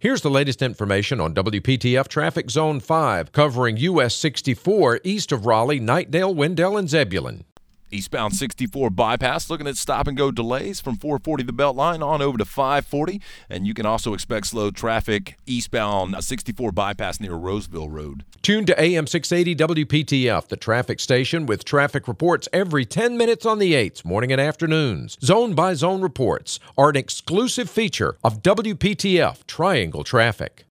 Here's the latest information on WPTF Traffic Zone 5, covering US 64 east of Raleigh, Knightdale, Wendell, and Zebulon. Eastbound 64 bypass looking at stop and go delays from 440 the Beltline on over to 540. And you can also expect slow traffic eastbound uh, 64 bypass near Rolesville Road. Tune to AM 680 WPTF, the traffic station with traffic reports every 10 minutes on the 8s, morning and afternoons. Zone by zone reports are an exclusive feature of WPTF Triangle Traffic.